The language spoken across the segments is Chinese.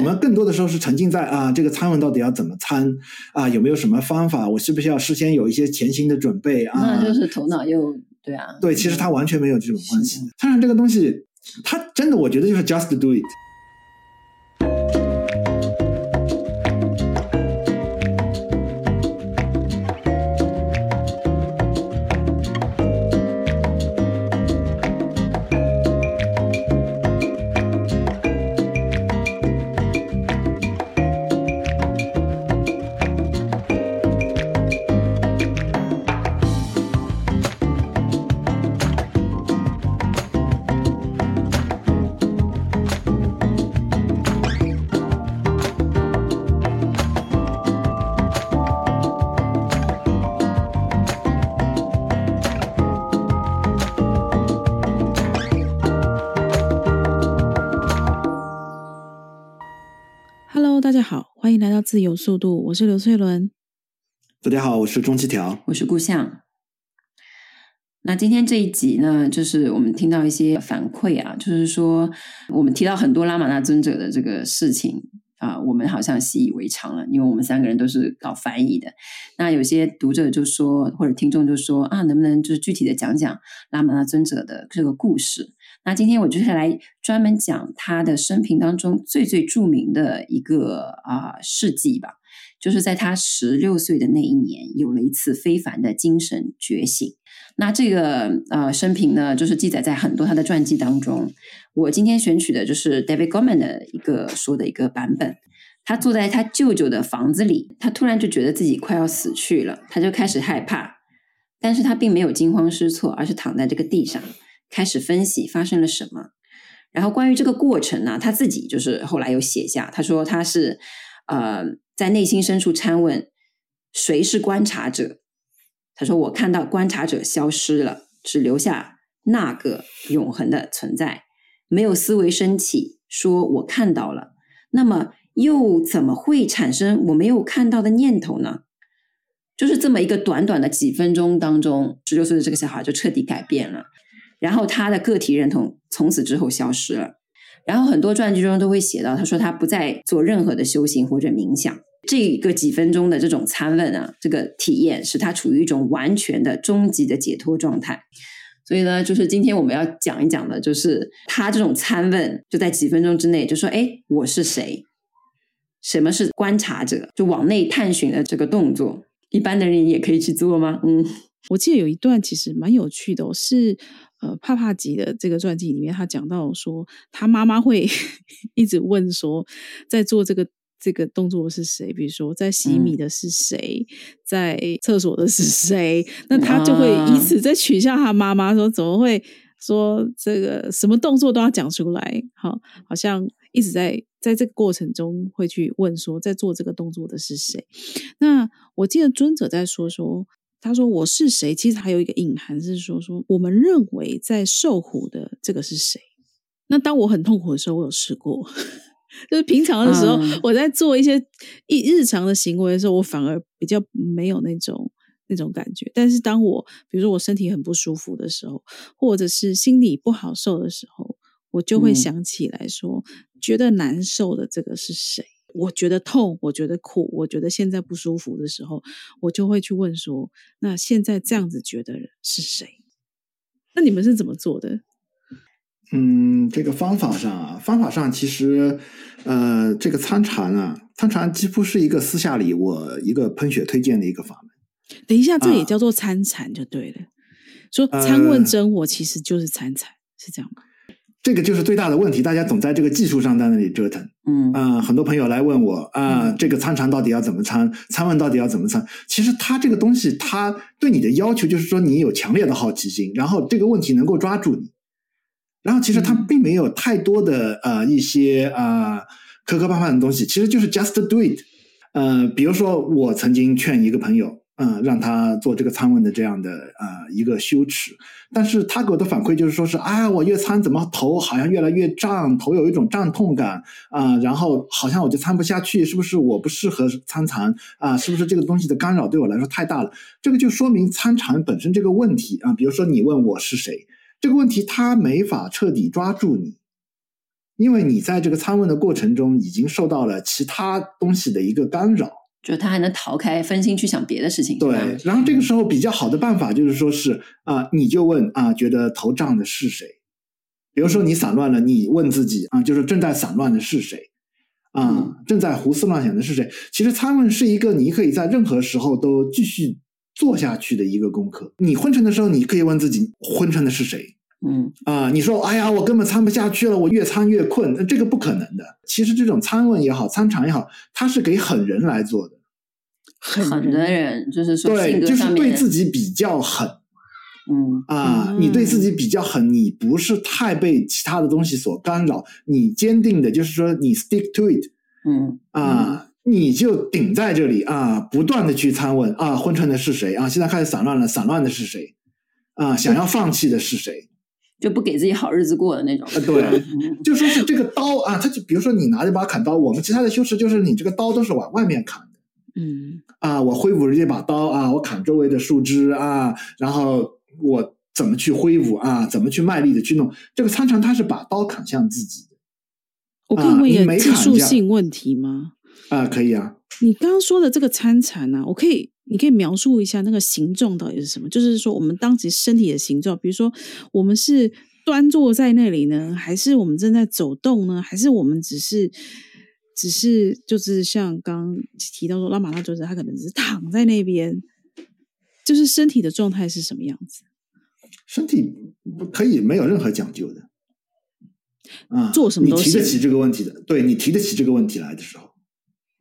我们更多的时候是沉浸在啊，这个参问到底要怎么参啊，有没有什么方法？我需不需要事先有一些前行的准备啊？那就是头脑又对啊。对，其实它完全没有这种关系。当然这个东西，它真的我觉得就是 just do it。自由速度，我是刘翠伦。大家好，我是钟七条，我是顾相。那今天这一集呢，就是我们听到一些反馈啊，就是说我们提到很多拉玛那尊者的这个事情啊，我们好像习以为常了，因为我们三个人都是搞翻译的。那有些读者就说，或者听众就说啊，能不能就是具体的讲讲拉玛那尊者的这个故事？那今天我就是来专门讲他的生平当中最最著名的一个啊、事迹吧，就是在他十六岁的那一年，有了一次非凡的精神觉醒。那这个呃生平呢，就是记载在很多他的传记当中。我今天选取的就是 David Goldman 的一个说的一个版本。他坐在他舅舅的房子里，他突然就觉得自己快要死去了，他就开始害怕，但是他并没有惊慌失措，而是躺在这个地上。开始分析发生了什么，然后关于这个过程呢，他自己就是后来有写下，他说他是呃在内心深处参问谁是观察者，他说我看到观察者消失了，只留下那个永恒的存在，没有思维升起，说我看到了，那么又怎么会产生我没有看到的念头呢？就是这么一个短短的几分钟当中，十六岁的这个小孩就彻底改变了。然后他的个体认同从此之后消失了，然后很多传记中都会写到，他说他不再做任何的修行或者冥想，这个几分钟的这种参问啊，这个体验使他处于一种完全的终极的解脱状态。所以呢，就是今天我们要讲一讲的，就是他这种参问，就在几分钟之内就说：“哎，我是谁？什么是观察者？就往内探寻的这个动作，一般的人也可以去做吗？”嗯，我记得有一段其实蛮有趣的，是。呃，帕帕吉的这个传记里面，他讲到说，他妈妈会 一直问说，在做这个这个动作的是谁？比如说，在洗米的是谁？嗯、在厕所的是谁？那他就会以此在取笑他妈妈，说怎么会说这个什么动作都要讲出来？好，好像一直在在这个过程中会去问说，在做这个动作的是谁？那我记得尊者在说说。他说：“我是谁？其实还有一个隐含是说，说我们认为在受苦的这个是谁？那当我很痛苦的时候，我有试过，就是平常的时候，嗯、我在做一些一日常的行为的时候，我反而比较没有那种那种感觉。但是当我比如说我身体很不舒服的时候，或者是心里不好受的时候，我就会想起来说，嗯、觉得难受的这个是谁？”我觉得痛，我觉得苦，我觉得现在不舒服的时候，我就会去问说：那现在这样子觉得是谁？那你们是怎么做的？嗯，这个方法上啊，方法上其实，呃，这个参禅啊，参禅几乎是一个私下里我一个喷血推荐的一个法门。等一下，这也叫做参禅就对了。啊、说参问真我，其实就是参禅，呃、是这样吗？这个就是最大的问题，大家总在这个技术上在那里折腾。嗯啊、呃，很多朋友来问我啊、呃，这个参禅到底要怎么参？参问到底要怎么参？其实它这个东西，它对你的要求就是说你有强烈的好奇心，然后这个问题能够抓住你，然后其实它并没有太多的呃一些啊、呃、磕磕绊绊的东西，其实就是 just do it。呃，比如说我曾经劝一个朋友。嗯，让他做这个参问的这样的呃一个羞耻，但是他给我的反馈就是说是啊，我越参怎么头好像越来越胀，头有一种胀痛感啊、然后好像我就参不下去，是不是我不适合参禅啊？是不是这个东西的干扰对我来说太大了？这个就说明参禅本身这个问题啊，比如说你问我是谁这个问题，他没法彻底抓住你，因为你在这个参问的过程中已经受到了其他东西的一个干扰，就他还能逃开分心去想别的事情。对，然后这个时候比较好的办法就是说是啊，你就问啊，觉得头胀的是谁？比如说你散乱了，你问自己啊，就是正在散乱的是谁？啊，正在胡思乱想的是谁？其实参问是一个你可以在任何时候都继续做下去的一个功课。你昏沉的时候，你可以问自己，昏沉的是谁？嗯啊，你说，哎呀，我根本参不下去了，我越参越困，这个不可能的。其实这种参问也好，参禅也好，它是给狠人来做的。狠的人就是说，对，就是对自己比较狠。嗯啊，你对自己比较狠，你不是太被其他的东西所干扰，你坚定的，就是说你 stick to it。嗯啊，你就顶在这里啊，不断的去参问啊，昏沉的是谁啊？现在开始散乱了，散乱的是谁？啊，想要放弃的是谁？就不给自己好日子过的那种。呃，对，就说是这个刀啊，他就比如说你拿着把砍刀，我们其他的修饰就是你这个刀都是往外面砍的。嗯啊，我挥舞着这把刀啊，我砍周围的树枝啊，然后我怎么去挥舞啊，怎么去卖力的去弄这个参禅，他是把刀砍向自己的。我可以问一个技术性问题吗？啊，可以啊。你刚刚说的这个参禅啊，我可以。你可以描述一下那个形状到底是什么？就是说，我们当时身体的形状，比如说，我们是端坐在那里呢，还是我们正在走动呢？还是我们只是只是就是像刚刚提到说，拉玛那尊者他可能只是躺在那边，就是身体的状态是什么样子？身体不可以没有任何讲究的啊，做什么都行？你提得起这个问题的，对，你提得起这个问题来的时候，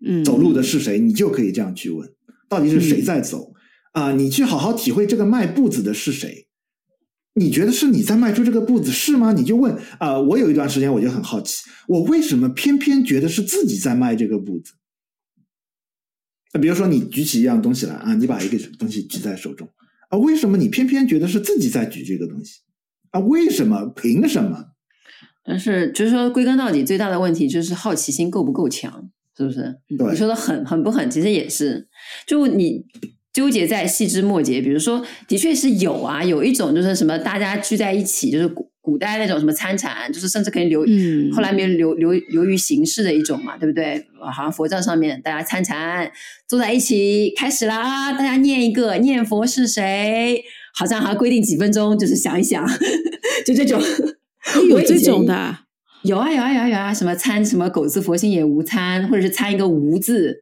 嗯，走路的是谁？你就可以这样去问。到底是谁在走？啊、你去好好体会这个迈步子的是谁？你觉得是你在迈出这个步子是吗？你就问啊、呃。我有一段时间我就很好奇，我为什么偏偏觉得是自己在迈这个步子？比如说你举起一样东西来啊，你把一个东西举在手中啊，为什么你偏偏觉得是自己在举这个东西？啊，为什么？凭什么？但是就是说，归根到底，最大的问题就是好奇心够不够强。是不是？你说的狠狠不狠？其实也是，就你纠结在细枝末节。比如说，的确是有啊，有一种就是什么，大家聚在一起，就是古古代那种什么参禅，就是甚至可以留，嗯、后来没有留留流于形式的一种嘛，对不对？好像佛教上面大家参禅，坐在一起开始啦，大家念一个念佛是谁，好像还规定几分钟，就是想一想，就这种，有这种的。有啊有啊有啊有啊！什么参什么狗字佛心也无参，或者是参一个无字。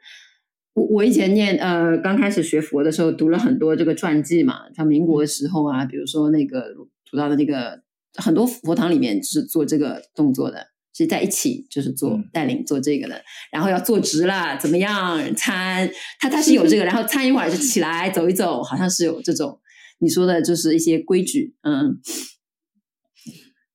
我我以前念呃刚开始学佛的时候，读了很多这个传记嘛，像民国的时候啊，比如说那个读到的那个很多佛堂里面是做这个动作的，是在一起就是做、嗯、带领做这个的，然后要坐直了怎么样参？他他是有这个，然后参一会儿就起来走一走，好像是有这种你说的就是一些规矩，嗯。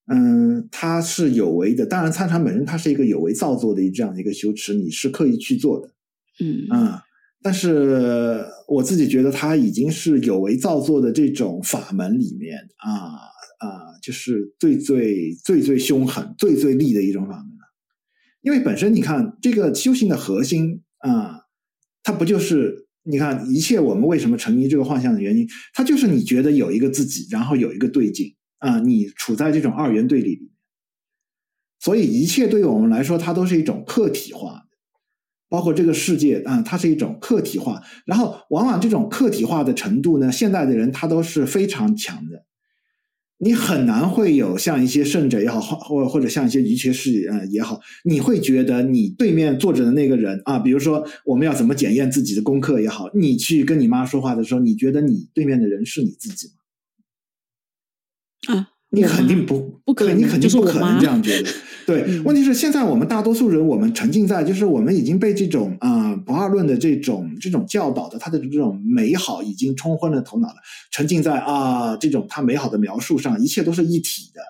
嗯，它是有为的。当然，参禅本身它是一个有为造作的这样的一个修持，你是刻意去做的。嗯啊，但是我自己觉得它已经是有为造作的这种法门里面啊啊，就是最最最最凶狠、最最厉的一种法门了。因为本身你看这个修行的核心啊，它不就是你看一切我们为什么沉迷这个幻象的原因？它就是你觉得有一个自己，然后有一个对境。啊，你处在这种二元对立里面，所以一切对于我们来说，它都是一种客体化的，包括这个世界啊，它是一种客体化。然后，往往这种客体化的程度呢，现代的人他都是非常强的，你很难会有像一些圣者也好，或或者像一些瑜伽师呃也好，你会觉得你对面坐着的那个人啊，比如说我们要怎么检验自己的功课也好，你去跟你妈说话的时候，你觉得你对面的人是你自己吗？啊，你肯定不不可能，你肯定不可能这样觉得。对，嗯、问题是现在我们大多数人，我们沉浸在就是我们已经被这种啊、呃、不二论的这种这种教导的他的这种美好已经冲昏了头脑了，沉浸在啊、呃、这种他美好的描述上，一切都是一体的。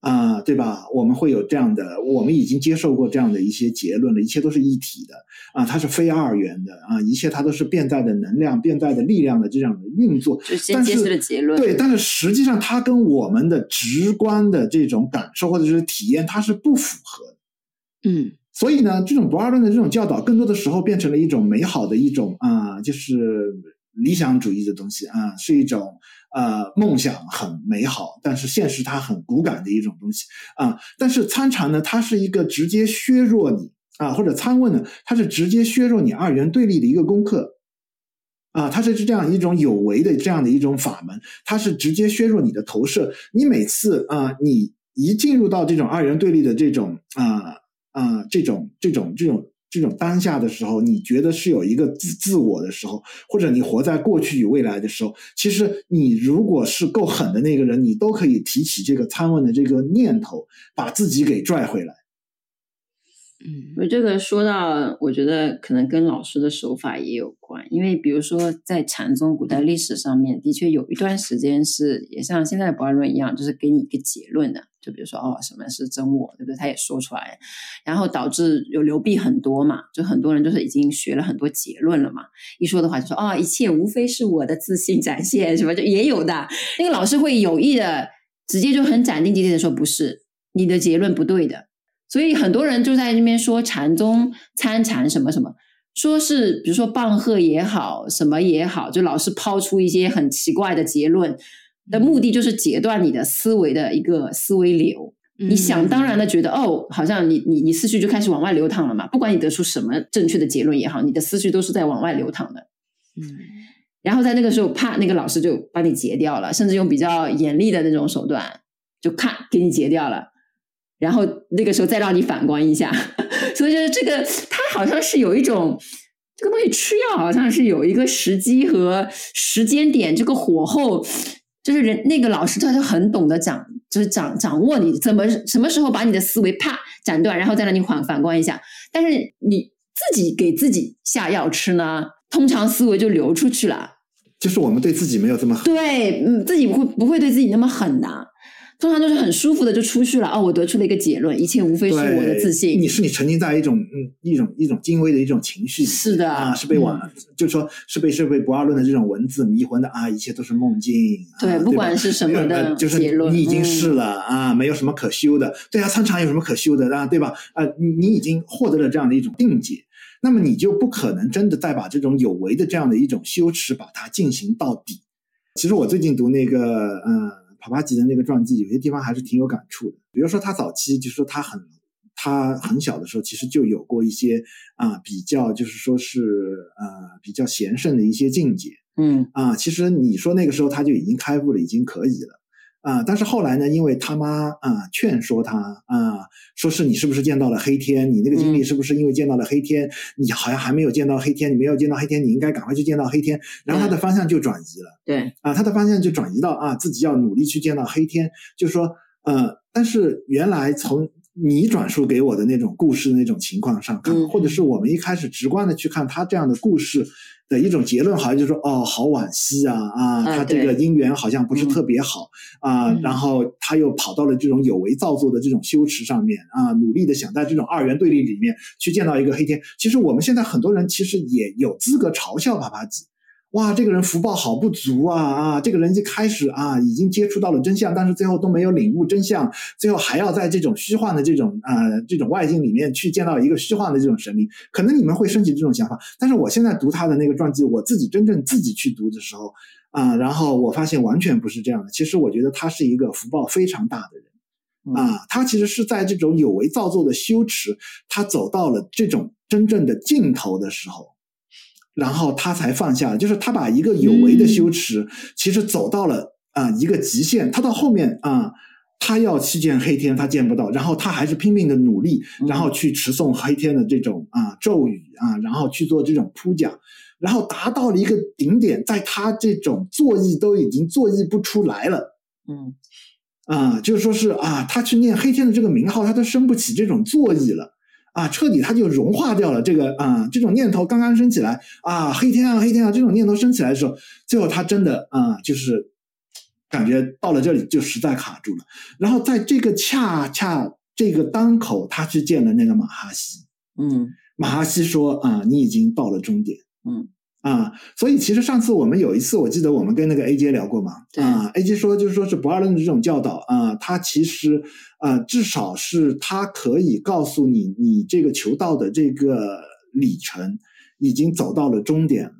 啊、呃，对吧？我们会有这样的，我们已经接受过这样的一些结论了，一切都是一体的啊，它是非二元的啊，一切它都是变在的能量、变在的力量的这样的运作。就先揭示了结论。对，但是实际上它跟我们的直观的这种感受或者是体验，它是不符合的。嗯，所以呢，这种不二论的这种教导，更多的时候变成了一种美好的一种啊，就是理想主义的东西啊，是一种呃梦想很美好，但是现实它很骨感的一种东西啊。但是参禅呢，它是一个直接削弱你啊，或者参问呢，它是直接削弱你二元对立的一个功课啊，它是这样一种有为的这样的一种法门，它是直接削弱你的投射。你每次啊，你一进入到这种二元对立的这种啊啊这种这种这种。这种当下的时候，你觉得是有一个自自我的时候，或者你活在过去与未来的时候，其实你如果是够狠的那个人，你都可以提起这个参问的这个念头，把自己给拽回来。嗯，我这个说到，我觉得可能跟老师的手法也有关，因为比如说在禅宗古代历史上面，的确有一段时间是也像现在的不二论一样，就是给你一个结论的，就比如说哦，什么是真我，对不对？他也说出来，然后导致有流弊很多嘛，就很多人就是已经学了很多结论了嘛，一说的话就说哦，一切无非是我的自信展现，什么就也有的，那个老师会有意的直接就很斩钉截铁的说，不是你的结论不对的。所以很多人就在那边说禅宗参禅什么什么，说是比如说棒喝也好，什么也好，就老是抛出一些很奇怪的结论，的目的就是截断你的思维的一个思维流。嗯、你想当然的觉得哦，好像你你你思绪就开始往外流淌了嘛。不管你得出什么正确的结论也好，你的思绪都是在往外流淌的。嗯，然后在那个时候，啪，那个老师就把你截掉了，甚至用比较严厉的那种手段，就咔给你截掉了。然后那个时候再让你反观一下，所以就是这个，它好像是有一种这个东西吃药，好像是有一个时机和时间点，这个火候，就是人那个老师他就很懂得掌，就是掌掌握你怎么什么时候把你的思维啪斩断，然后再让你反反观一下。但是你自己给自己下药吃呢，通常思维就流出去了。就是我们对自己没有这么狠，对，嗯，自己不会不会对自己那么狠的。通常就是很舒服的就出去了哦，我得出了一个结论，一切无非是我的自信。你是你沉浸在一种嗯一种一种精微的一种情绪，是的啊，是被我、嗯、就是说是被是被不二论的这种文字迷魂的啊，一切都是梦境。对，啊、不管是什么的结论，就是你已经是了、嗯、啊，没有什么可修的。对啊，参禅有什么可修的啊？对吧？啊，你你已经获得了这样的一种定解，那么你就不可能真的再把这种有为的这样的一种修持把它进行到底。其实我最近读那个嗯。帕帕吉的那个传记，有些地方还是挺有感触的。比如说，他早期就是说他很他很小的时候，其实就有过一些啊比较，就是说是呃比较贤圣的一些境界。嗯啊，其实你说那个时候他就已经开悟了，已经可以了。啊！但是后来呢，因为他妈啊劝说他啊，说是你是不是见到了黑天？你那个经历是不是因为见到了黑天？嗯、你好像还没有见到黑天，你没有见到黑天，你应该赶快去见到黑天。然后他的方向就转移了。对啊，他的方向就转移到啊，自己要努力去见到黑天。就是说，呃，但是原来从你转述给我的那种故事的那种情况上看，嗯、或者是我们一开始直观的去看他这样的故事。的一种结论，好像就是说，哦，好惋惜啊，啊，他这个姻缘好像不是特别好啊，然后他又跑到了这种有为造作的这种修持上面啊，努力的想在这种二元对立里面去见到一个黑天。其实我们现在很多人其实也有资格嘲笑帕帕吉。哇，这个人福报好不足啊！啊，这个人一开始啊，已经接触到了真相，但是最后都没有领悟真相，最后还要在这种虚幻的这种啊、呃、这种外境里面去见到一个虚幻的这种神灵。可能你们会升起这种想法，但是我现在读他的那个传记，我自己真正自己去读的时候啊、呃，然后我发现完全不是这样的。其实我觉得他是一个福报非常大的人啊，他其实是在这种有为造作的羞耻，他走到了这种真正的尽头的时候。然后他才放下，就是他把一个有为的修持，嗯、其实走到了啊、呃、一个极限。他到后面啊、呃，他要去见黑天，他见不到，然后他还是拼命的努力，然后去持诵黑天的这种啊、呃、咒语啊，然后去做这种铺讲，然后达到了一个顶点，在他这种作意都已经作意不出来了，嗯，啊，就是说是啊，他去念黑天的这个名号，他都升不起这种作意了。啊，彻底他就融化掉了这个啊，这种念头刚刚升起来啊，黑天啊，黑天啊，这种念头升起来的时候，最后他真的啊，就是感觉到了这里就实在卡住了。然后在这个恰恰这个当口，他去见了那个马哈西，嗯，马哈西说啊，你已经到了终点，嗯。啊，所以其实上次我们有一次，我记得我们跟那个 A J 聊过嘛，对啊，A J 说就是说是不二论的这种教导啊，它其实啊，至少是它可以告诉你，你这个求道的这个里程已经走到了终点了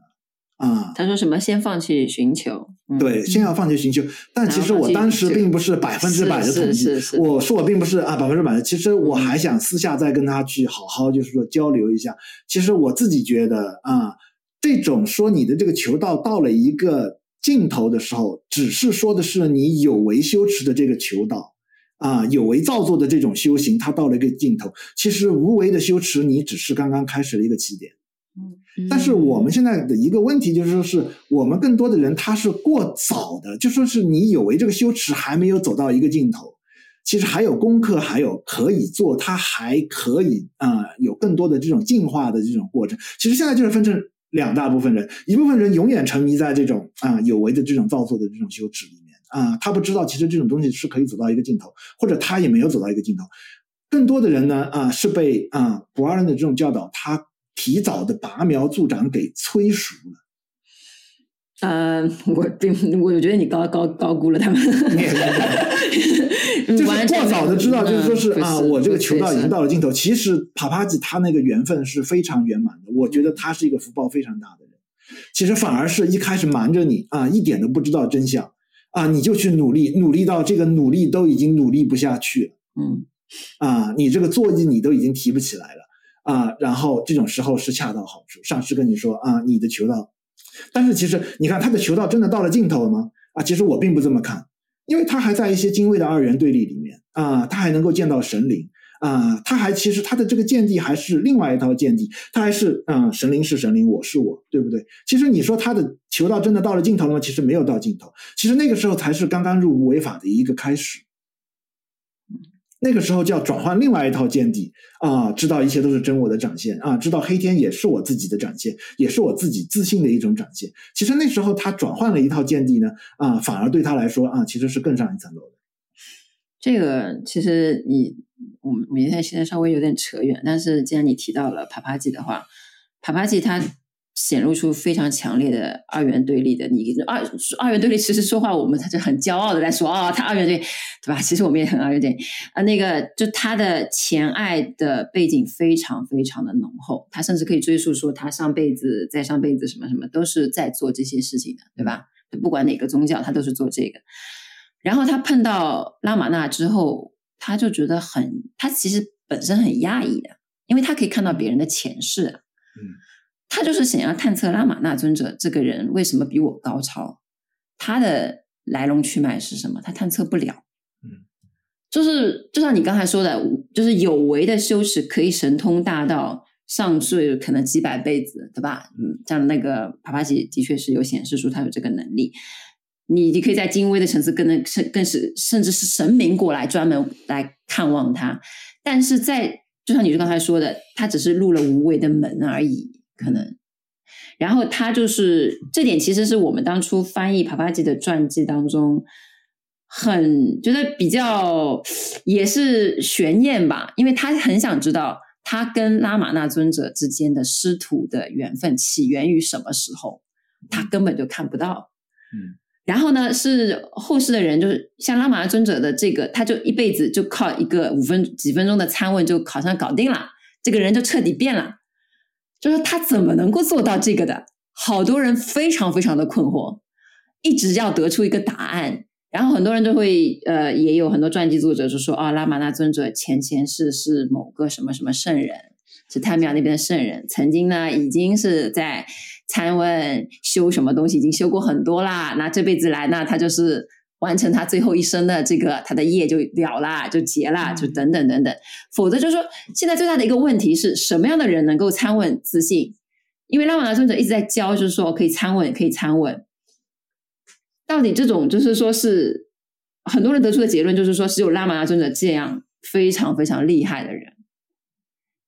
啊。他说什么？先放弃寻求，嗯、对，先要放弃寻求。但其实我当时并不是百分之百的同意。我说我并不是啊，百分之百的。其实我还想私下再跟他去好好就是说交流一下。嗯、其实我自己觉得啊，这种说你的这个求道到了一个尽头的时候，只是说的是你有为修持的这个求道。啊，有为造作的这种修行，它到了一个尽头。其实无为的修持，你只是刚刚开始了一个起点。嗯，但是我们现在的一个问题就是说，是我们更多的人他是过早的，就说是你有为这个修持还没有走到一个尽头，其实还有功课，还有可以做，它还可以啊，有更多的这种进化的这种过程。其实现在就是分成两大部分人，一部分人永远沉迷在这种啊有为的这种造作的这种修持里面。啊，他不知道其实这种东西是可以走到一个尽头，或者他也没有走到一个尽头。更多的人呢，啊，是被啊不二人的这种教导，他提早的拔苗助长给催熟了。呃，我并我觉得你高高高估了他们 就是过早的知道，就是说是啊，我这个求道已经到了尽头。其实帕帕吉他那个缘分是非常圆满的，我觉得他是一个福报非常大的人。其实反而是一开始瞒着你啊，一点都不知道真相。啊，你就去努力，努力到这个努力都已经努力不下去了，嗯，啊，你这个坐骑你都已经提不起来了，啊，然后这种时候是恰到好处，上师跟你说啊，你的求道，但是其实你看他的求道真的到了尽头了吗？啊，其实我并不这么看，因为他还在一些精微的二元对立里面，啊，他还能够见到神灵。啊，他还其实他的这个见地还是另外一套见地，他还是啊，神灵是神灵，我是我，对不对？其实你说他的求道真的到了尽头了吗？其实没有到尽头，其实那个时候才是刚刚入无为法的一个开始。那个时候就要转换另外一套见地啊，知道一切都是真我的展现啊，知道黑天也是我自己的展现，也是我自己自信的一种展现。其实那时候他转换了一套见地呢，啊，反而对他来说啊，其实是更上一层楼的。这个其实你。我们我们现在现在稍微有点扯远，但是既然你提到了帕帕吉的话，帕帕吉他显露出非常强烈的二元对立的。你二二元对立，其实说话我们他就很骄傲的在说啊、他二元对立，对吧？其实我们也很二元对立啊。那个就他的前爱的背景非常非常的浓厚，他甚至可以追溯说他上辈子、在上辈子什么什么都是在做这些事情的，对吧？不管哪个宗教，他都是做这个。然后他碰到拉玛那之后。他就觉得很，他其实本身很讶异的，因为他可以看到别人的前世啊。嗯，他就是想要探测拉玛那尊者这个人为什么比我高超，他的来龙去脉是什么，他探测不了。嗯，就是就像你刚才说的，就是有为的修持可以神通大道上岁可能几百辈子，对吧？嗯，像那个帕帕吉的确是有显示出他有这个能力。你你可以在精微的层次更能甚更是甚至是神明过来专门来看望他，但是在就像你刚才说的，他只是入了无为的门而已，可能。然后他就是这点，其实是我们当初翻译帕帕吉的传记当中很觉得比较也是悬念吧，因为他很想知道他跟拉玛那尊者之间的师徒的缘分起源于什么时候，他根本就看不到，嗯。然后呢，是后世的人，就是像拉玛那尊者的这个，他就一辈子就靠一个五分几分钟的参问就考上搞定了，这个人就彻底变了。就是他怎么能够做到这个的？好多人非常非常的困惑，一直要得出一个答案。然后很多人都会，呃，也有很多传记作者就说，啊、哦，拉玛那尊者前前世是某个什么什么圣人，是太庙那边的圣人，曾经呢已经是在。参问修什么东西已经修过很多啦，那这辈子来呢，他就是完成他最后一生的这个他的业就了啦，就结啦，就等等等等。否则就是说，现在最大的一个问题是什么样的人能够参问自信？因为拉玛拉尊者一直在教，就是说可以参问，可以参问。到底这种就是说是很多人得出的结论，就是说只有拉玛拉尊者这样非常非常厉害的人。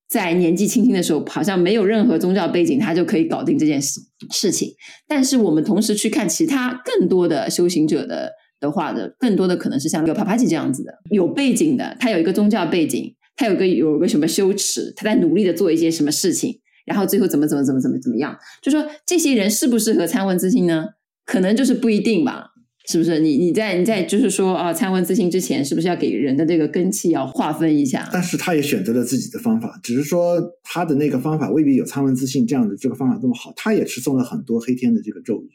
在年纪轻轻的时候，好像没有任何宗教背景，他就可以搞定这件事事情。但是我们同时去看其他更多的修行者的的话的，更多的可能是像那个帕帕吉这样子的，有背景的，他有一个宗教背景，他有个有个什么修持，他在努力的做一些什么事情，然后最后怎么怎么怎么怎么怎么样，就说这些人适不适合参问自信呢？可能就是不一定吧。是不是？你你在你在就是说啊，参问自性之前，是不是要给人的这个根气要划分一下？但是他也选择了自己的方法，只是说他的那个方法未必有参问自性这样的这个方法这么好。他也吃送了很多黑天的这个咒语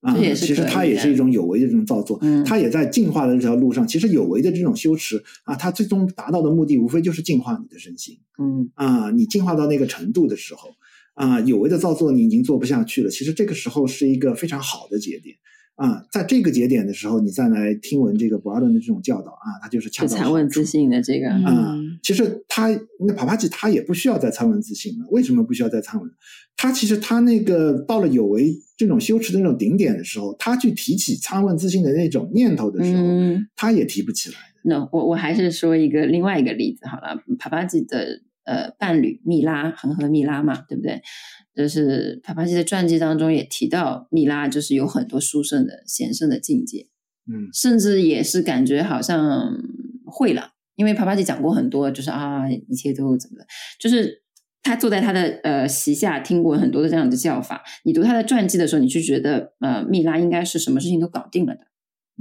啊，其实他也是一种有为的这种造作，嗯、他也在进化的这条路上。其实有为的这种修持啊，他最终达到的目的无非就是净化你的身心。嗯啊，你进化到那个程度的时候啊，有为的造作你已经做不下去了。其实这个时候是一个非常好的节点。啊，在这个节点的时候，你再来听闻这个博阿伦的这种教导啊，他就是恰到好处。参问自信的这个啊，其实他那帕帕吉他也不需要再参问自信了。为什么不需要再参问？他其实他那个到了有为这种修持的那种顶点的时候，他去提起参问自信的那种念头的时候，嗯、他也提不起来。那我我还是说一个另外一个例子好了，帕帕吉的呃伴侣蜜拉恒河蜜拉嘛，对不对？就是帕帕吉的传记当中也提到，蜜拉就是有很多殊胜的贤圣的境界，嗯，甚至也是感觉好像会了，因为帕帕吉讲过很多，就是啊，一切都怎么的，就是他坐在他的呃席下听过很多的这样的叫法。你读他的传记的时候，你就觉得呃，蜜拉应该是什么事情都搞定了的，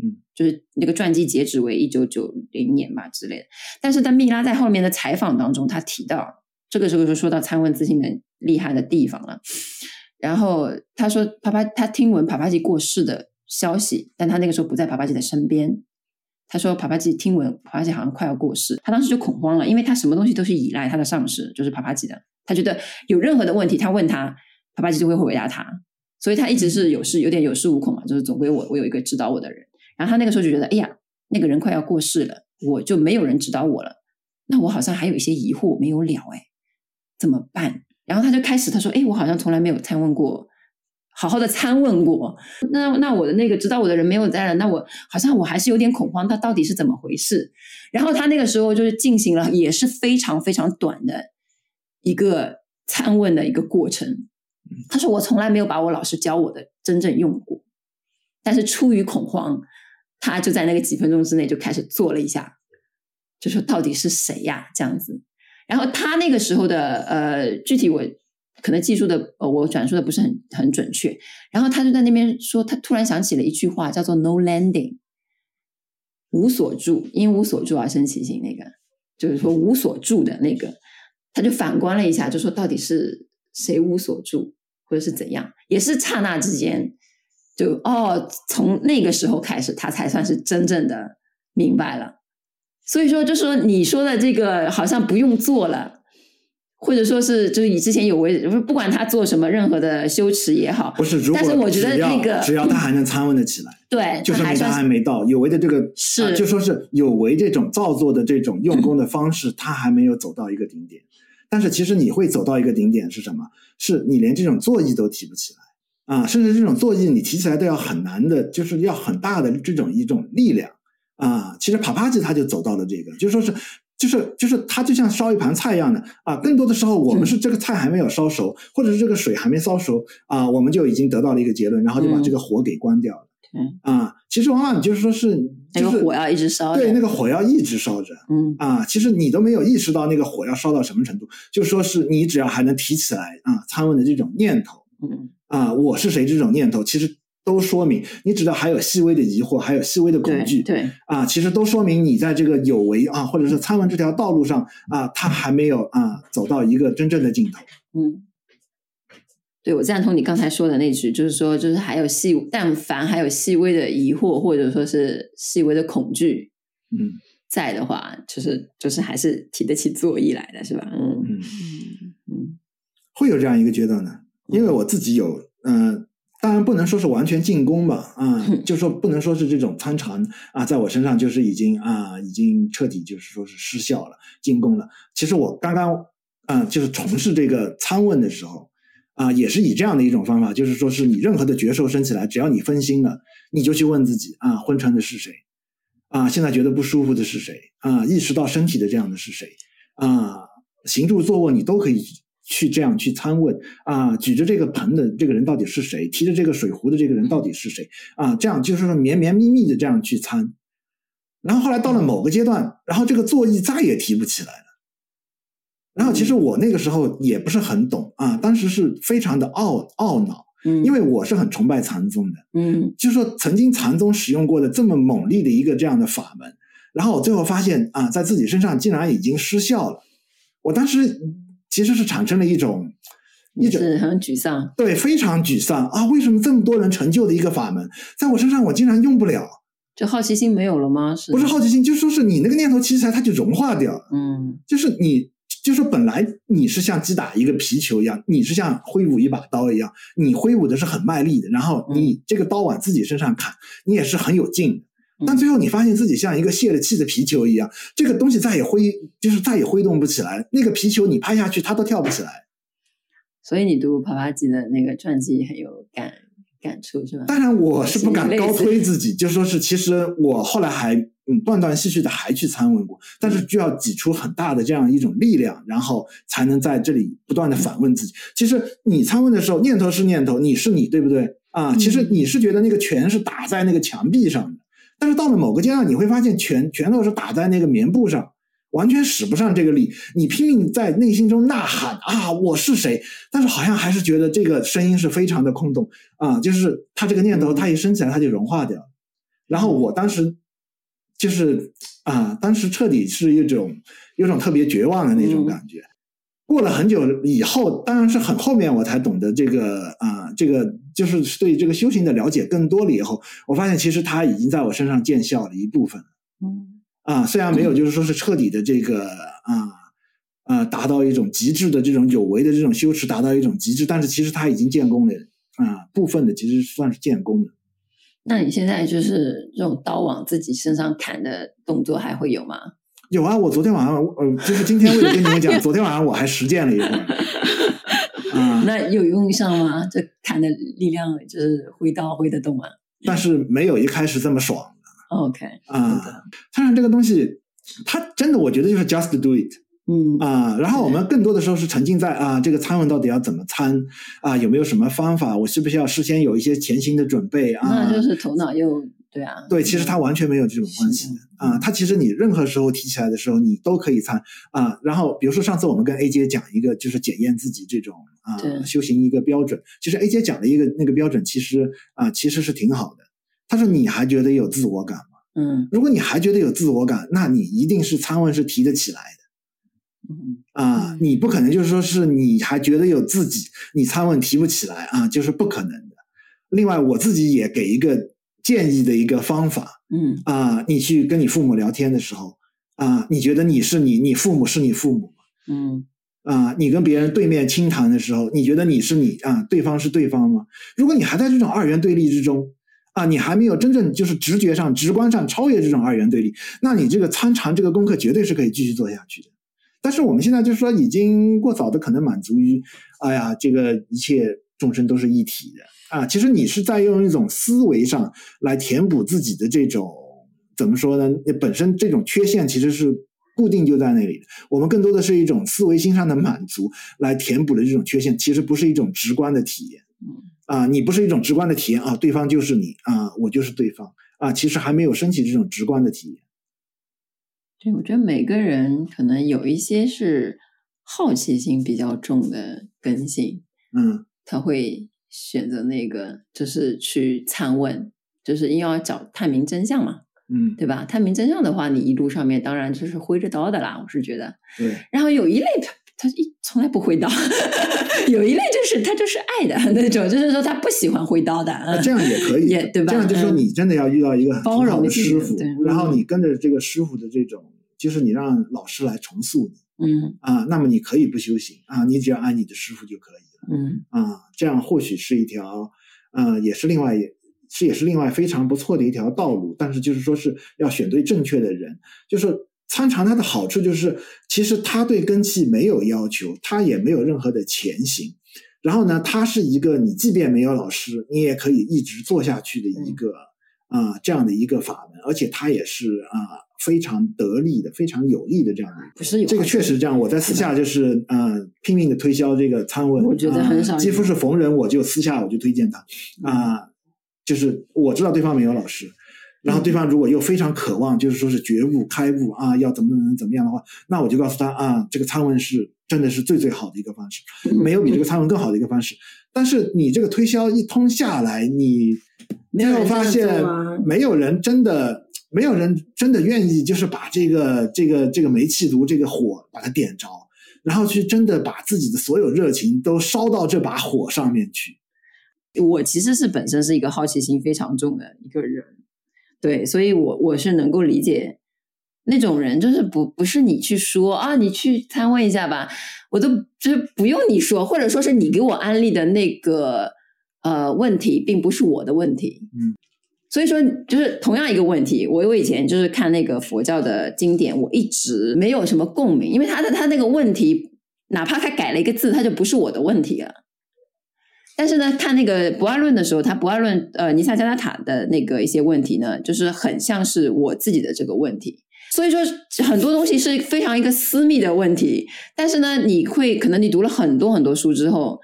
嗯，就是那个传记截止为一九九零年吧之类的。但是在蜜拉在后面的采访当中，他提到这个时候就说到参问自信的。厉害的地方了，然后他说，帕帕他听闻帕帕吉过世的消息，但他那个时候不在帕帕吉的身边。他说，帕帕吉听闻帕帕吉好像快要过世，他当时就恐慌了，因为他什么东西都是依赖他的上司，就是帕帕吉的。他觉得有任何的问题，他问他，帕帕吉就会回答他，所以他一直是有事有点有恃无恐嘛，就是总归我我有一个指导我的人。然后他那个时候就觉得，哎呀，那个人快要过世了，我就没有人指导我了，那我好像还有一些疑惑没有了，哎，怎么办？然后他就开始他说：“哎，我好像从来没有参问过，好好的参问过。那那我的那个指导我的人没有在了，那我好像我还是有点恐慌，他到底是怎么回事？”然后他那个时候就是进行了也是非常非常短的一个参问的一个过程。他说：“我从来没有把我老师教我的真正用过，但是出于恐慌，他就在那个几分钟之内就开始做了一下，就说到底是谁呀？这样子。”然后他那个时候的呃，具体我可能记述的呃，我转述的不是很很准确。然后他就在那边说，他突然想起了一句话，叫做 “no landing”，无所住，因无所住而生其心。那个就是说无所住的那个，他就反观了一下，就说到底是谁无所住，或者是怎样？也是刹那之间，就哦，从那个时候开始，他才算是真正的明白了。所以说，就说你说的这个好像不用做了，或者说是就是你之前有为，不管他做什么，任何的修持也好，不是。如果但是我觉得那个只要他还能参问得起来，对，就说明他还没到有为的这个是、啊，就说是有为这种造作的这种用功的方式，他还没有走到一个顶点。但是其实你会走到一个顶点是什么？是你连这种坐意都提不起来啊，甚至这种作意你提起来都要很难的，就是要很大的这种一种力量。啊，其实帕帕吉他就走到了这个，就说是，就是就是他就像烧一盘菜一样的啊。更多的时候，我们是这个菜还没有烧熟，嗯、或者是这个水还没烧熟啊，我们就已经得到了一个结论，然后就把这个火给关掉了。嗯啊，其实往往就是说是，就是、那个火要一直烧着，对，那个火要一直烧着。嗯啊，其实你都没有意识到那个火要烧到什么程度，就说是你只要还能提起来啊，参问的这种念头，嗯啊，我是谁这种念头，其实。都说明你只要还有细微的疑惑，还有细微的恐惧，对，对啊，其实都说明你在这个有为啊，或者是参问这条道路上啊，他还没有啊走到一个真正的尽头。嗯，对，我赞同你刚才说的那句，就是说，就是还有细，但凡还有细微的疑惑，或者说是细微的恐惧，嗯，在的话，就是就是还是提得起作意来的，是吧？嗯嗯嗯，会有这样一个阶段呢，因为我自己有嗯。呃当然不能说是完全进攻吧，啊，就说不能说是这种参禅啊，在我身上就是已经啊，已经彻底就是说是失效了，进攻了。其实我刚刚啊，就是从事这个参问的时候啊，也是以这样的一种方法，就是说是你任何的觉受升起来，只要你分心了，你就去问自己啊，昏沉的是谁？啊，现在觉得不舒服的是谁？啊，意识到身体的这样的是谁？啊，行住坐卧你都可以。去这样去参问啊，举着这个盆的这个人到底是谁？提着这个水壶的这个人到底是谁？啊，这样就是说绵绵密密的这样去参，然后后来到了某个阶段，然后这个座椅再也提不起来了。然后其实我那个时候也不是很懂啊，当时是非常的懊懊恼嗯，因为我是很崇拜禅宗的，嗯就是说曾经禅宗使用过的这么猛力的一个这样的法门，然后我最后发现啊，在自己身上竟然已经失效了。我当时其实是产生了一种一种是很沮丧，对，非常沮丧啊！为什么这么多人成就的一个法门，在我身上我竟然用不了？就好奇心没有了吗？是不是好奇心，就说是你那个念头其实，它就融化掉了。嗯就是你，就是本来你是像击打一个皮球一样，你是像挥舞一把刀一样，你挥舞的是很卖力的，然后你这个刀往自己身上砍，你也是很有劲的。但最后你发现自己像一个泄了气的皮球一样，这个东西再也挥，就是再也挥动不起来。那个皮球你拍下去，它都跳不起来。所以你读帕帕基的那个传记很有感感触是吧？当然我是不敢高推自己，就说是其实我后来还嗯断断续续的还去参问过，但是就要挤出很大的这样一种力量，然后才能在这里不断的反问自己。其实你参问的时候，念头是念头，你是你，对不对啊？其实你是觉得那个拳是打在那个墙壁上的。但是到了某个阶段，你会发现拳拳头是打在那个棉布上，完全使不上这个力。你拼命在内心中呐喊啊，我是谁？但是好像还是觉得这个声音是非常的空洞啊，就是他这个念头，他一升起来，他就融化掉。然后我当时就是啊，当时彻底是一种有种特别绝望的那种感觉。过了很久以后，当然是很后面我才懂得这个啊，这个就是对这个修行的了解更多了以后，我发现其实它已经在我身上见效了一部分。嗯啊，虽然没有就是说是彻底的这个啊啊达到一种极致的这种有为的这种修持达到一种极致，但是其实它已经建功了啊，部分的其实算是建功了。那你现在就是这种刀往自己身上砍的动作还会有吗？有啊，我昨天晚上，呃，就是今天为了跟你们讲，昨天晚上我还实践了一会儿。啊，那有用上吗？这砍的力量就是挥刀挥得动吗？但是没有一开始这么爽。OK 啊，当然这个东西，它真的我觉得就是 just do it。嗯啊，然后我们更多的时候是沉浸在啊，这个参问到底要怎么参啊，有没有什么方法？我需不需要事先有一些前行的准备啊？那就是头脑又对啊。对，其实它完全没有这种关系的啊。它其实你任何时候提起来的时候，你都可以参啊。然后比如说上次我们跟 A 姐讲一个，就是检验自己这种啊修行一个标准。其实 A 姐讲的一个那个标准，其实啊其实是挺好的。他说你还觉得有自我感吗？嗯，如果你还觉得有自我感，那你一定是参问是提得起来的。嗯啊，你不可能就是说是你还觉得有自己，你参问提不起来啊，就是不可能的。另外，我自己也给一个建议的一个方法，嗯啊，你去跟你父母聊天的时候啊，你觉得你是你，你父母是你父母吗？嗯啊，你跟别人对面倾谈的时候，你觉得你是你啊，对方是对方吗？如果你还在这种二元对立之中啊，你还没有真正就是直觉上、直观上超越这种二元对立，那你这个参禅这个功课绝对是可以继续做下去的。但是我们现在就是说，已经过早的可能满足于，哎呀，这个一切众生都是一体的啊。其实你是在用一种思维上来填补自己的这种怎么说呢？本身这种缺陷其实是固定就在那里。我们更多的是一种思维心上的满足来填补的这种缺陷，其实不是一种直观的体验。啊，你不是一种直观的体验啊，对方就是你啊，我就是对方啊，其实还没有升起这种直观的体验。对，我觉得每个人可能有一些是好奇心比较重的根性，嗯，他会选择那个，就是去参问，就是因为要找探明真相嘛，嗯，对吧？探明真相的话，你一路上面当然就是挥着刀的啦，我是觉得。对。然后有一类他他一从来不挥刀，有一类就是他就是爱的那种，就是说他不喜欢挥刀的。嗯、啊，这样也可以，也对吧？这样就是说你真的要遇到一个很好的师傅，嗯、然后你跟着这个师傅的这种，就是你让老师来重塑你，嗯啊，那么你可以不修行啊，你只要爱你的师傅就可以了，嗯啊，这样或许是一条，呃，也是另外是也是另外非常不错的一条道路，但是就是说是要选对正确的人，就是参禅它的好处就是，其实它对根器没有要求，它也没有任何的前行。然后呢，它是一个你即便没有老师，你也可以一直做下去的一个啊、这样的一个法门，而且它也是啊、呃、非常得力的、非常有力的这样的。不是有这个确实这样，我在私下就是呃拼命的推销这个参问，我觉得很少、呃，几乎是逢人我就私下我就推荐他啊、就是我知道对方没有老师，然后对方如果又非常渴望，就是说是觉悟开悟啊，要怎么怎么怎么样的话，那我就告诉他啊，这个参问是真的是最最好的一个方式，没有比这个参问更好的一个方式。但是你这个推销一通下来，你你有发现没有人真的没有人真的愿意，就是把这个这个这个煤气炉这个火把它点着，然后去真的把自己的所有热情都烧到这把火上面去。我其实是本身是一个好奇心非常重的一个人，对，所以我我是能够理解那种人，就是不不是你去说啊，你去参问一下吧，我都就是不用你说，或者说是你给我安利的那个呃问题，并不是我的问题，嗯，所以说就是同样一个问题，我我以前就是看那个佛教的经典，我一直没有什么共鸣，因为他的他那个问题，哪怕他改了一个字，他就不是我的问题了。但是呢，看那个不二论的时候，他不二论呃尼萨加纳塔的那个一些问题呢，就是很像是我自己的这个问题。所以说很多东西是非常一个私密的问题。但是呢，你会可能你读了很多很多书之后，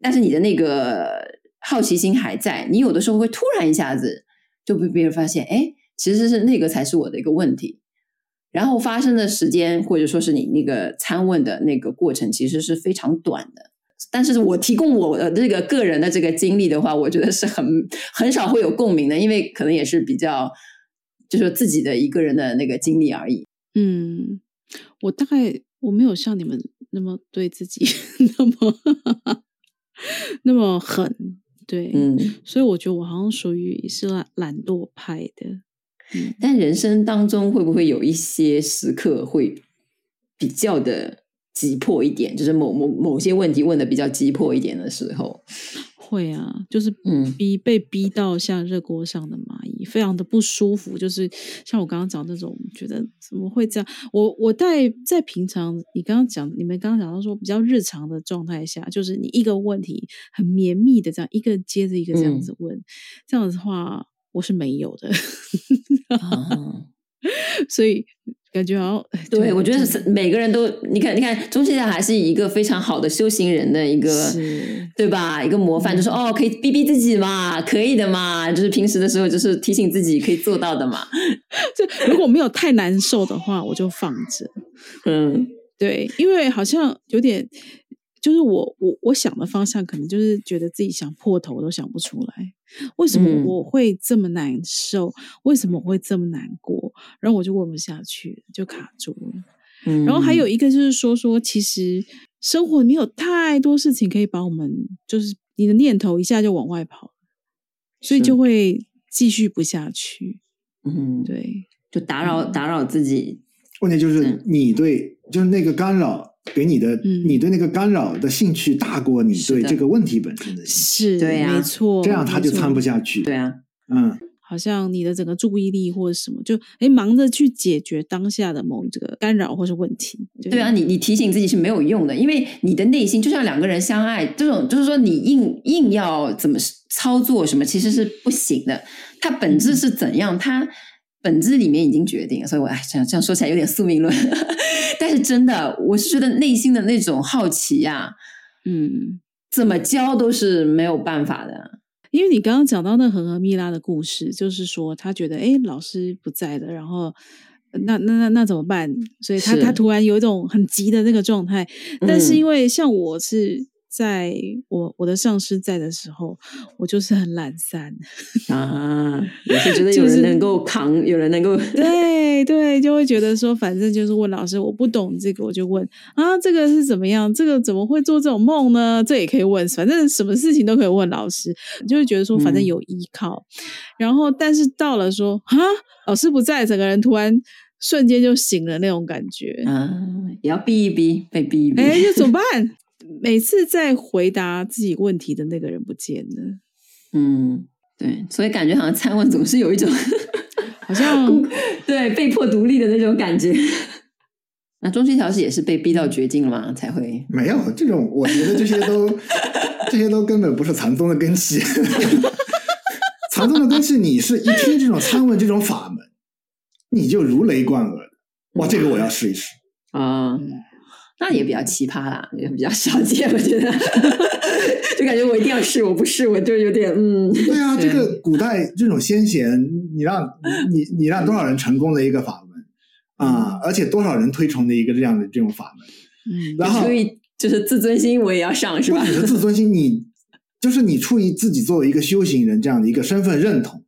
但是你的那个好奇心还在，你有的时候会突然一下子就被别人发现，哎，其实是那个才是我的一个问题。然后发生的时间或者说是你那个参问的那个过程，其实是非常短的。但是我提供我的这个个人的这个经历的话，我觉得是很很少会有共鸣的，因为可能也是比较就是自己的一个人的那个经历而已。嗯，我大概我没有像你们那么对自己 那么那么狠，对，嗯，所以我觉得我好像属于是懒懒惰派的。嗯，但人生当中会不会有一些时刻会比较的？急迫一点，就是某某某些问题问的比较急迫一点的时候，会啊，就是嗯，逼被逼到像热锅上的蚂蚁，非常的不舒服。就是像我刚刚讲那种，觉得怎么会这样？我我在在平常，你刚刚讲，你们刚刚讲到说比较日常的状态下，就是你一个问题很绵密的这样一个接着一个这样子问，嗯、这样子的话，我是没有的。啊、所以。感觉好像 对，我觉得是每个人都，你看，你看，钟先生还是一个非常好的修行人的一个，对吧？一个模范，就是哦，可以逼逼自己嘛，可以的嘛，就是平时的时候，就是提醒自己可以做到的嘛。就如果没有太难受的话，我就放着。嗯，对，因为好像有点。就是我我我想的方向，可能就是觉得自己想破头都想不出来，为什么我会这么难受？嗯、为什么我会这么难过？然后我就问不下去，就卡住了。嗯、然后还有一个就是说说，其实生活里面有太多事情可以把我们，就是你的念头一下就往外跑，所以就会继续不下去。嗯，对，就打扰打扰自己。问题就是你对，嗯、就是那个干扰。给你的，嗯、你对那个干扰的兴趣大过你对这个问题本身的兴趣，是，对呀、啊，没错，这样他就参不下去，对啊，嗯，好像你的整个注意力或者什么，就哎忙着去解决当下的某这个干扰或是问题，对，对啊，你你提醒自己是没有用的，因为你的内心就像两个人相爱，这种就是说你硬硬要怎么操作什么，其实是不行的，它本质是怎样，它。本质里面已经决定了，所以我哎，这样这样说起来有点宿命论，但是真的，我是觉得内心的那种好奇呀、啊，嗯，怎么教都是没有办法的。因为你刚刚讲到那恒河蜜拉的故事，就是说他觉得哎，老师不在了，然后那那那那怎么办？所以他他突然有一种很急的那个状态，但是因为像我是。在我我的上司在的时候，我就是很懒散啊，也是觉得有人能够扛，就是、有人能够对对，就会觉得说，反正就是问老师，我不懂这个，我就问啊，这个是怎么样？这个怎么会做这种梦呢？这也可以问，反正什么事情都可以问老师，就会觉得说，反正有依靠。嗯、然后，但是到了说啊，老师不在，整个人突然瞬间就醒了那种感觉啊，也要逼一逼，被逼一逼，哎，就怎么办？每次在回答自己问题的那个人不见了，嗯，对，所以感觉好像参问总是有一种好像 对被迫独立的那种感觉。那中心调试也是被逼到绝境了吗？才会没有这种？我觉得这些都 这些都根本不是禅宗的根器。禅宗的根器，你是一听这种参问这种法门，你就如雷贯耳。哇，这个我要试一试啊！那也比较奇葩啦，也比较少见，我觉得，就感觉我一定要试，我不试我就有点嗯。对啊，这个古代这种先贤，你让你你让多少人成功的一个法门啊，而且多少人推崇的一个这样的这种法门，嗯，然后所以就是自尊心我也要上是吧？你的自尊心，你就是你出于自己作为一个修行人这样的一个身份认同，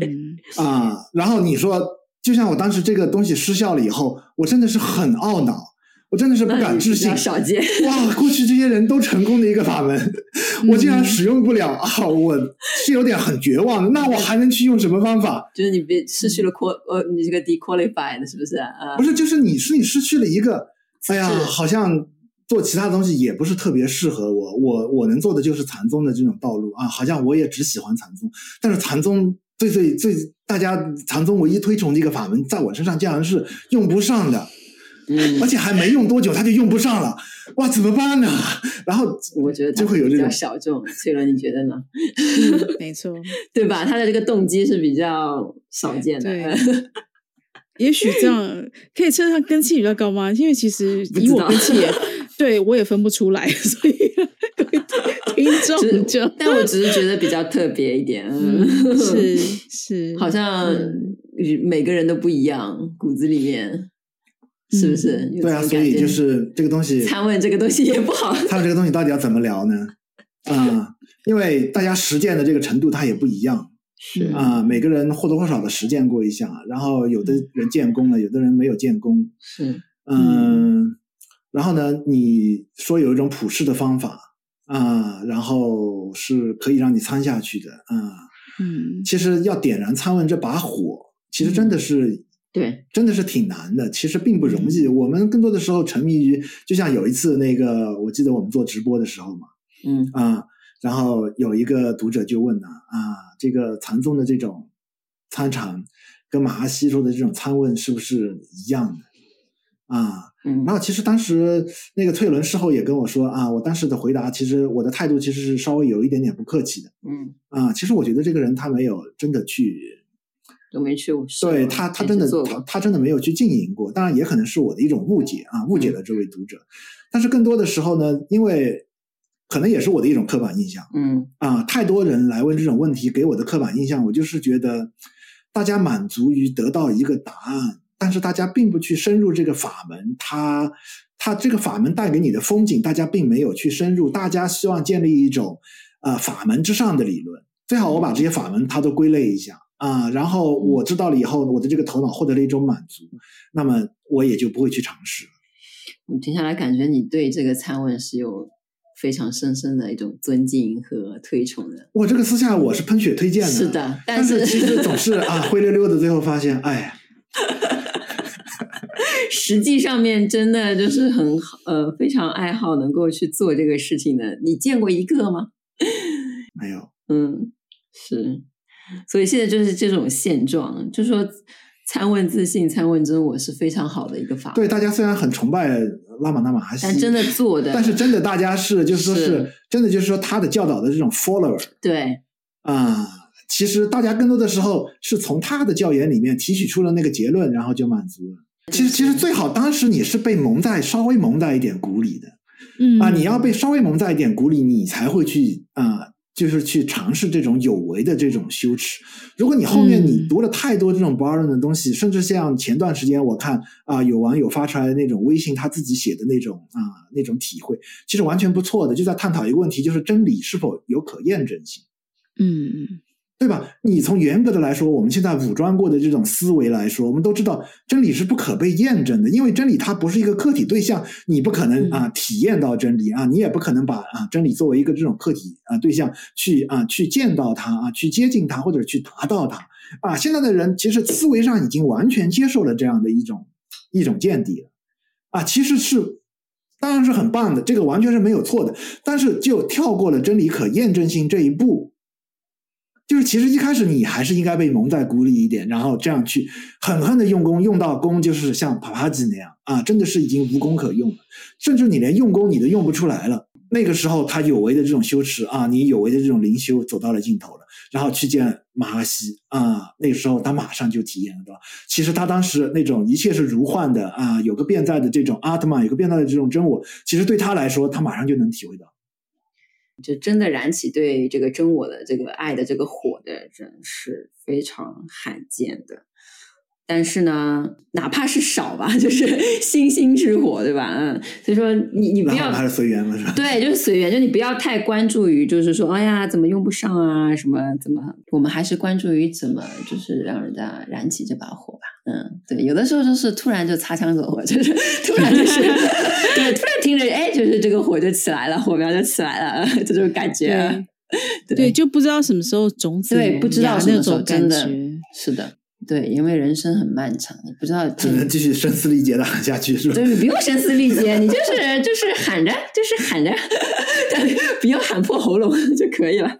嗯啊，然后你说，就像我当时这个东西失效了以后，我真的是很懊恼。我真的是不敢置信，少见哇！过去这些人都成功的一个法门，嗯、我竟然使用不了啊！我是有点很绝望的。那我还能去用什么方法？就是你别失去了 qual 呃，你这个 dequalified 是不是啊？不是，就是你是你失去了一个，哎呀，好像做其他东西也不是特别适合我。我我能做的就是禅宗的这种道路啊，好像我也只喜欢禅宗。但是禅宗最最最大家禅宗唯一推崇的一个法门，在我身上竟然是用不上的。嗯，而且还没用多久，他就用不上了，哇，怎么办呢？然后我觉得就会有这种小众。翠伦，你觉得呢？嗯，没错，对吧？他的这个动机是比较少见的。对，也许这样可以称上根气比较高吗？因为其实以我根气也，对我也分不出来，所以各位听众就，但我只是觉得比较特别一点。嗯，是是，好像每个人都不一样，骨子里面。是不是？对啊，所以就是这个东西，参问这个东西也不好。他们这个东西到底要怎么聊呢？啊、嗯，因为大家实践的这个程度它也不一样，是啊、嗯，每个人或多或少的实践过一下，然后有的人建功了，有的人没有建功，是嗯，然后呢，你说有一种普世的方法啊、嗯，然后是可以让你参下去的啊，嗯，其实要点燃参问这把火，其实真的是。嗯对，真的是挺难的，其实并不容易。我们更多的时候沉迷于，就像有一次那个，我记得我们做直播的时候嘛，嗯啊，然后有一个读者就问呢，啊，这个禅宗的这种参禅跟马哈西说的这种参问是不是一样的？啊，嗯，然后其实当时那个翠伦事后也跟我说啊，我当时的回答其实我的态度其实是稍微有一点点不客气的，嗯啊，其实我觉得这个人他没有真的去。都没去过，对他，他真的他他真的没有去经营过。当然，也可能是我的一种误解啊，误解了这位读者。嗯、但是更多的时候呢，因为可能也是我的一种刻板印象，嗯啊，太多人来问这种问题，给我的刻板印象，我就是觉得大家满足于得到一个答案，但是大家并不去深入这个法门，他他这个法门带给你的风景，大家并没有去深入。大家希望建立一种呃法门之上的理论，最好我把这些法门它都归类一下。啊，然后我知道了以后，我的这个头脑获得了一种满足，那么我也就不会去尝试了。我听下来感觉你对这个参问是有非常深深的一种尊敬和推崇的。我这个私下我是喷血推荐的，是的，但是，但是其实总是 啊灰溜溜的，最后发现，哎，实际上面真的就是很呃非常爱好能够去做这个事情的。你见过一个吗？没有，嗯，是。所以现在就是这种现状，就是说参问自信、参问真我是非常好的一个法。对，大家虽然很崇拜拉玛那玛哈西，但真的做的，但是真的大家是就是说是，是真的就是说他的教导的这种 follower。对啊，其实大家更多的时候是从他的教研里面提取出了那个结论，然后就满足了。其实其实最好当时你是被蒙在稍微蒙在一点鼓里的，嗯啊，你要被稍微蒙在一点鼓里，你才会去啊。就是去尝试这种有为的这种羞耻。如果你后面你读了太多这种不二论的东西，嗯、甚至像前段时间我看啊，有网友发出来的那种微信，他自己写的那种啊那种体会，其实完全不错的，就在探讨一个问题，就是真理是否有可验证性。嗯嗯。对吧？你从严格的来说，我们现在武装过的这种思维来说，我们都知道真理是不可被验证的，因为真理它不是一个客体对象，你不可能啊体验到真理啊，你也不可能把啊真理作为一个这种客体啊对象去啊去见到它啊，去接近它或者去达到它啊。现在的人其实思维上已经完全接受了这样的一种一种见地了啊，其实是当然是很棒的，这个完全是没有错的，但是就跳过了真理可验证性这一步。就是其实一开始你还是应该被蒙在鼓里一点，然后这样去狠狠的用功，用到功就是像帕帕吉那样啊，真的是已经无功可用了，甚至你连用功你都用不出来了。那个时候他有为的这种修持啊，你有为的这种灵修走到了尽头了，然后去见马哈希啊，那个时候他马上就体验了，对吧？其实他当时那种一切是如幻的啊，有个变在的这种阿特曼，有个变在的这种真我，其实对他来说，他马上就能体会到，就真的燃起对这个真我的这个爱的这个火的人是非常罕见的。但是呢，哪怕是少吧，就是星星之火，对吧？嗯，所以说你你不要还是随缘了，是吧？对，就是随缘，就你不要太关注于，就是说，哎呀，怎么用不上啊？什么怎么？我们还是关注于怎么，就是让人家燃起这把火吧。嗯，对，有的时候就是突然就擦枪走火，就是 突然就是 对，突然听着，哎，就是这个火就起来了，火苗就起来了，这种感觉。对，对，就不知道什么时候种子对，不知道什么时候真的是的。对，因为人生很漫长，你不知道只能继续声嘶力竭的喊下去，是吧？对，不用声嘶力竭，你就是 就是喊着，就是喊着，对，不要喊破喉咙就可以了。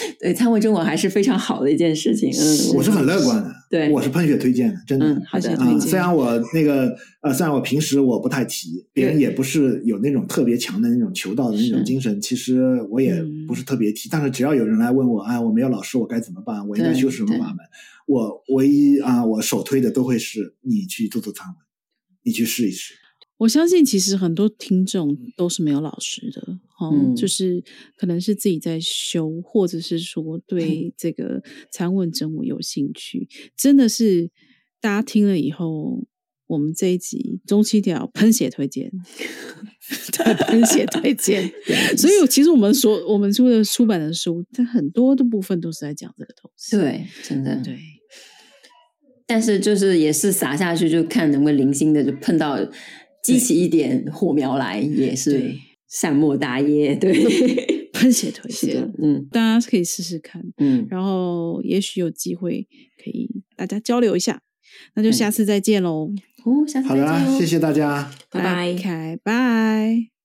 对，参会中国还是非常好的一件事情。嗯，我是很乐观的。对，我是喷血推荐的，真的。嗯，好的。嗯，虽然我那个呃，虽然我平时我不太提，别人也不是有那种特别强的那种求道的那种精神，其实我也不是特别提。但是只要有人来问我，哎，我没有老师，我该怎么办？我应该修什么法门？我唯一啊，我首推的都会是你去做做参会，你去试一试。我相信其实很多听众都是没有老师的，哦、嗯，就是可能是自己在修，或者是说 对这个参问真我有兴趣，真的是大家听了以后，我们这一集中期条喷血推荐，对，喷血推荐。所以其实我们所我们出的出版的书，它很多的部分都是在讲这个东西，对，真的对。但是就是也是撒下去，就看能不能零星的就碰到。激起一点火苗来也是善莫大焉，对，喷血推荐，嗯，大家可以试试看，嗯，然后也许有机会可以大家交流一下，那就下次再见喽，哦，下次再见，好的，谢谢大家，拜拜，开拜。